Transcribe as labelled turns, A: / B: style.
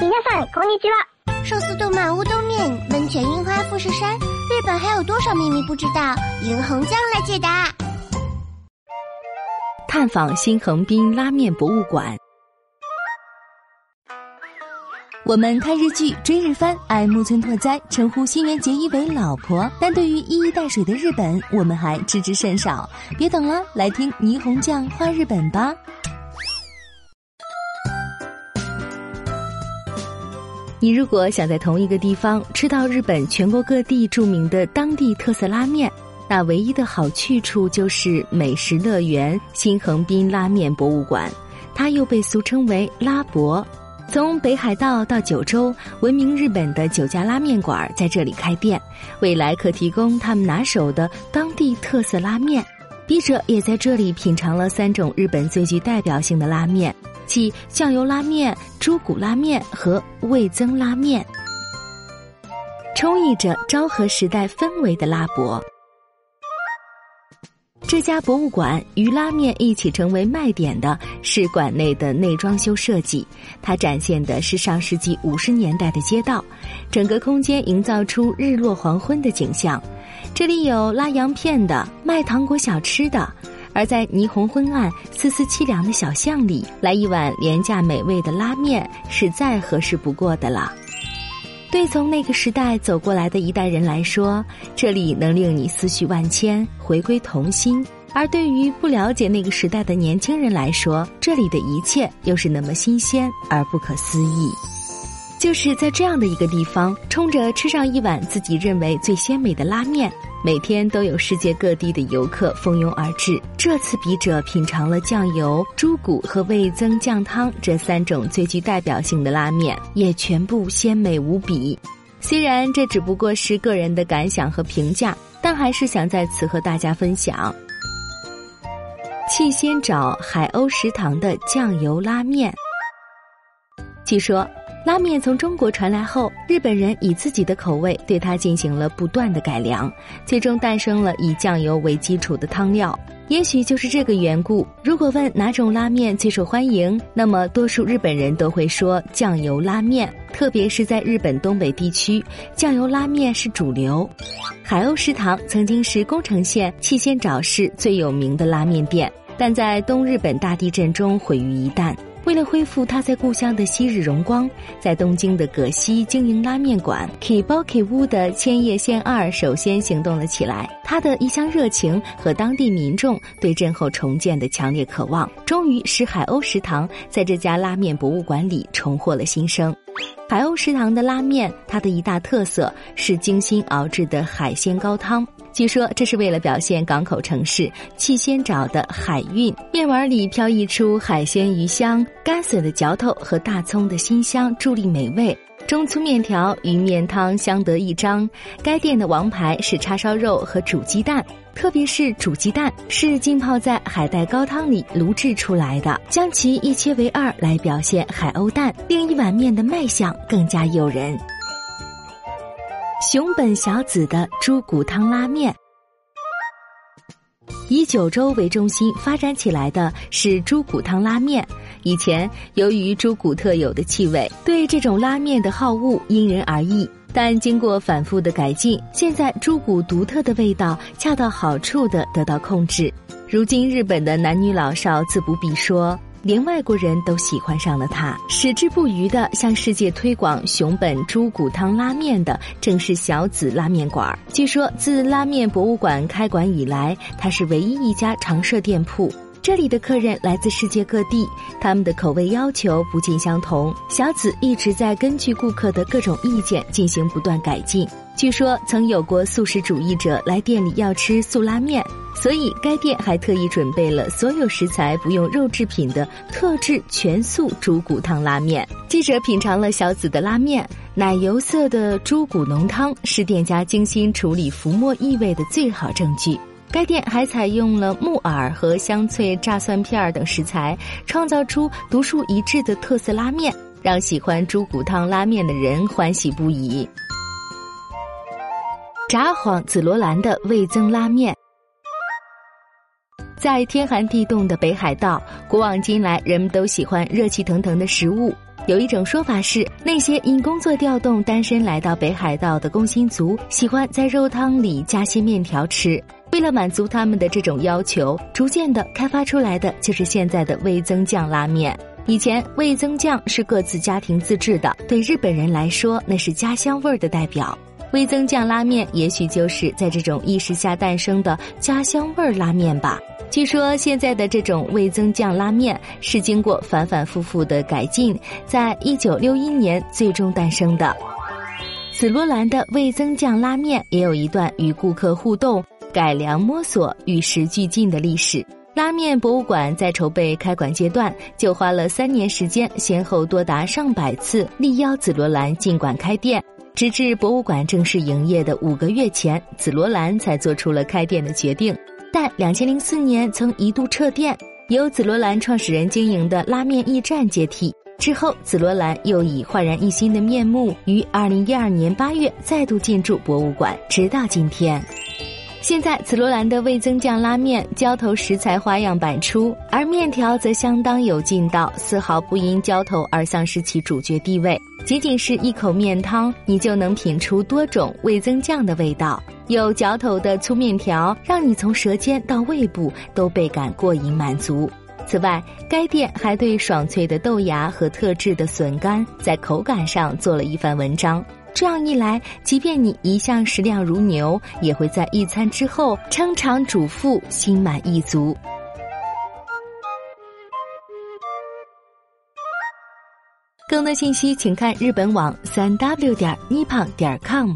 A: 皆さんこんにちは。
B: 寿司动漫乌冬面，温泉樱花富士山，日本还有多少秘密不知道？银红酱来解答。
C: 探访新横滨拉面博物馆。我们看日剧、追日番，爱木村拓哉，称呼新垣结衣为老婆。但对于一衣带水的日本，我们还知之甚少。别等了，来听霓虹酱画日本吧。 你如果想在同一个地方吃到日本全国各地著名的当地特色拉面，那唯一的好去处就是美食乐园新横滨拉面博物馆，它又被俗称为拉博。从北海道到九州，闻名日本的九家拉面馆在这里开店，未来可提供他们拿手的当地特色拉面。笔者也在这里品尝了三种日本最具代表性的拉面，即酱油拉面、猪骨拉面和味增拉面，充溢着昭和时代氛围的拉博。这家博物馆与拉面一起成为卖点的是馆内的内装修设计，它展现的是上世纪五十年代的街道，整个空间营造出日落黄昏的景象。这里有拉洋片的、卖糖果小吃的，而在霓虹昏暗、丝丝凄凉的小巷里，来一碗廉价美味的拉面是再合适不过的了。对从那个时代走过来的一代人来说，这里能令你思绪万千，回归童心；而对于不了解那个时代的年轻人来说，这里的一切又是那么新鲜而不可思议。就是在这样的一个地方，冲着吃上一碗自己认为最鲜美的拉面。每天都有世界各地的游客蜂拥而至。这次笔者品尝了酱油、猪骨和味增酱汤这三种最具代表性的拉面，也全部鲜美无比。虽然这只不过是个人的感想和评价，但还是想在此和大家分享。气仙沼海鸥食堂的酱油拉面，据说。拉面从中国传来后，日本人以自己的口味对它进行了不断的改良，最终诞生了以酱油为基础的汤料。也许就是这个缘故，如果问哪种拉面最受欢迎，那么多数日本人都会说酱油拉面。特别是在日本东北地区，酱油拉面是主流。海鸥食堂曾经是宫城县气仙沼市最有名的拉面店，但在东日本大地震中毁于一旦。为了恢复他在故乡的昔日荣光，在东京的葛西经营拉面馆 Kiboki 屋的千叶县二首先行动了起来。他的一腔热情和当地民众对震后重建的强烈渴望，终于使海鸥食堂在这家拉面博物馆里重获了新生。海鸥食堂的拉面，它的一大特色是精心熬制的海鲜高汤。据说这是为了表现港口城市气仙沼的海韵，面碗里飘溢出海鲜鱼香、干笋的嚼头和大葱的辛香，助力美味。中粗面条与面汤相得益彰。该店的王牌是叉烧肉和煮鸡蛋，特别是煮鸡蛋是浸泡在海带高汤里炉制出来的，将其一切为二来表现海鸥蛋，令一碗面的卖相更加诱人。熊本小子的猪骨汤拉面，以九州为中心发展起来的是猪骨汤拉面。以前由于猪骨特有的气味，对这种拉面的好恶因人而异。但经过反复的改进，现在猪骨独特的味道恰到好处的得到控制。如今日本的男女老少自不必说。连外国人都喜欢上了它，矢志不渝地向世界推广熊本猪骨汤拉面的正是小紫拉面馆。据说自拉面博物馆开馆以来，它是唯一一家常设店铺。这里的客人来自世界各地，他们的口味要求不尽相同。小紫一直在根据顾客的各种意见进行不断改进。据说曾有过素食主义者来店里要吃素拉面，所以该店还特意准备了所有食材不用肉制品的特制全素猪骨汤拉面。记者品尝了小紫的拉面，奶油色的猪骨浓汤是店家精心处理浮沫异味的最好证据。该店还采用了木耳和香脆炸蒜片等食材，创造出独树一帜的特色拉面，让喜欢猪骨汤拉面的人欢喜不已。札幌紫罗兰的味增拉面，在天寒地冻的北海道，古往今来人们都喜欢热气腾腾的食物。有一种说法是，那些因工作调动单身来到北海道的工薪族，喜欢在肉汤里加些面条吃。为了满足他们的这种要求，逐渐的开发出来的就是现在的味增酱拉面。以前味增酱是各自家庭自制的，对日本人来说那是家乡味儿的代表。味增酱拉面也许就是在这种意识下诞生的家乡味儿拉面吧。据说现在的这种味增酱拉面是经过反反复复的改进，在一九六一年最终诞生的。紫罗兰的味增酱拉面也有一段与顾客互动。改良摸索与时俱进的历史，拉面博物馆在筹备开馆阶段就花了三年时间，先后多达上百次力邀紫罗兰进馆开店，直至博物馆正式营业的五个月前，紫罗兰才做出了开店的决定。但两千零四年曾一度撤店，由紫罗兰创始人经营的拉面驿站接替。之后，紫罗兰又以焕然一新的面目，于二零一二年八月再度进驻博物馆，直到今天。现在紫罗兰的味增酱拉面浇头食材花样百出，而面条则相当有劲道，丝毫不因浇头而丧失其主角地位。仅仅是一口面汤，你就能品出多种味增酱的味道。有嚼头的粗面条，让你从舌尖到胃部都倍感过瘾满足。此外，该店还对爽脆的豆芽和特制的笋干在口感上做了一番文章。这样一来，即便你一向食量如牛，也会在一餐之后撑场主妇，心满意足。更多信息，请看日本网三 w 点 nippon 点 com。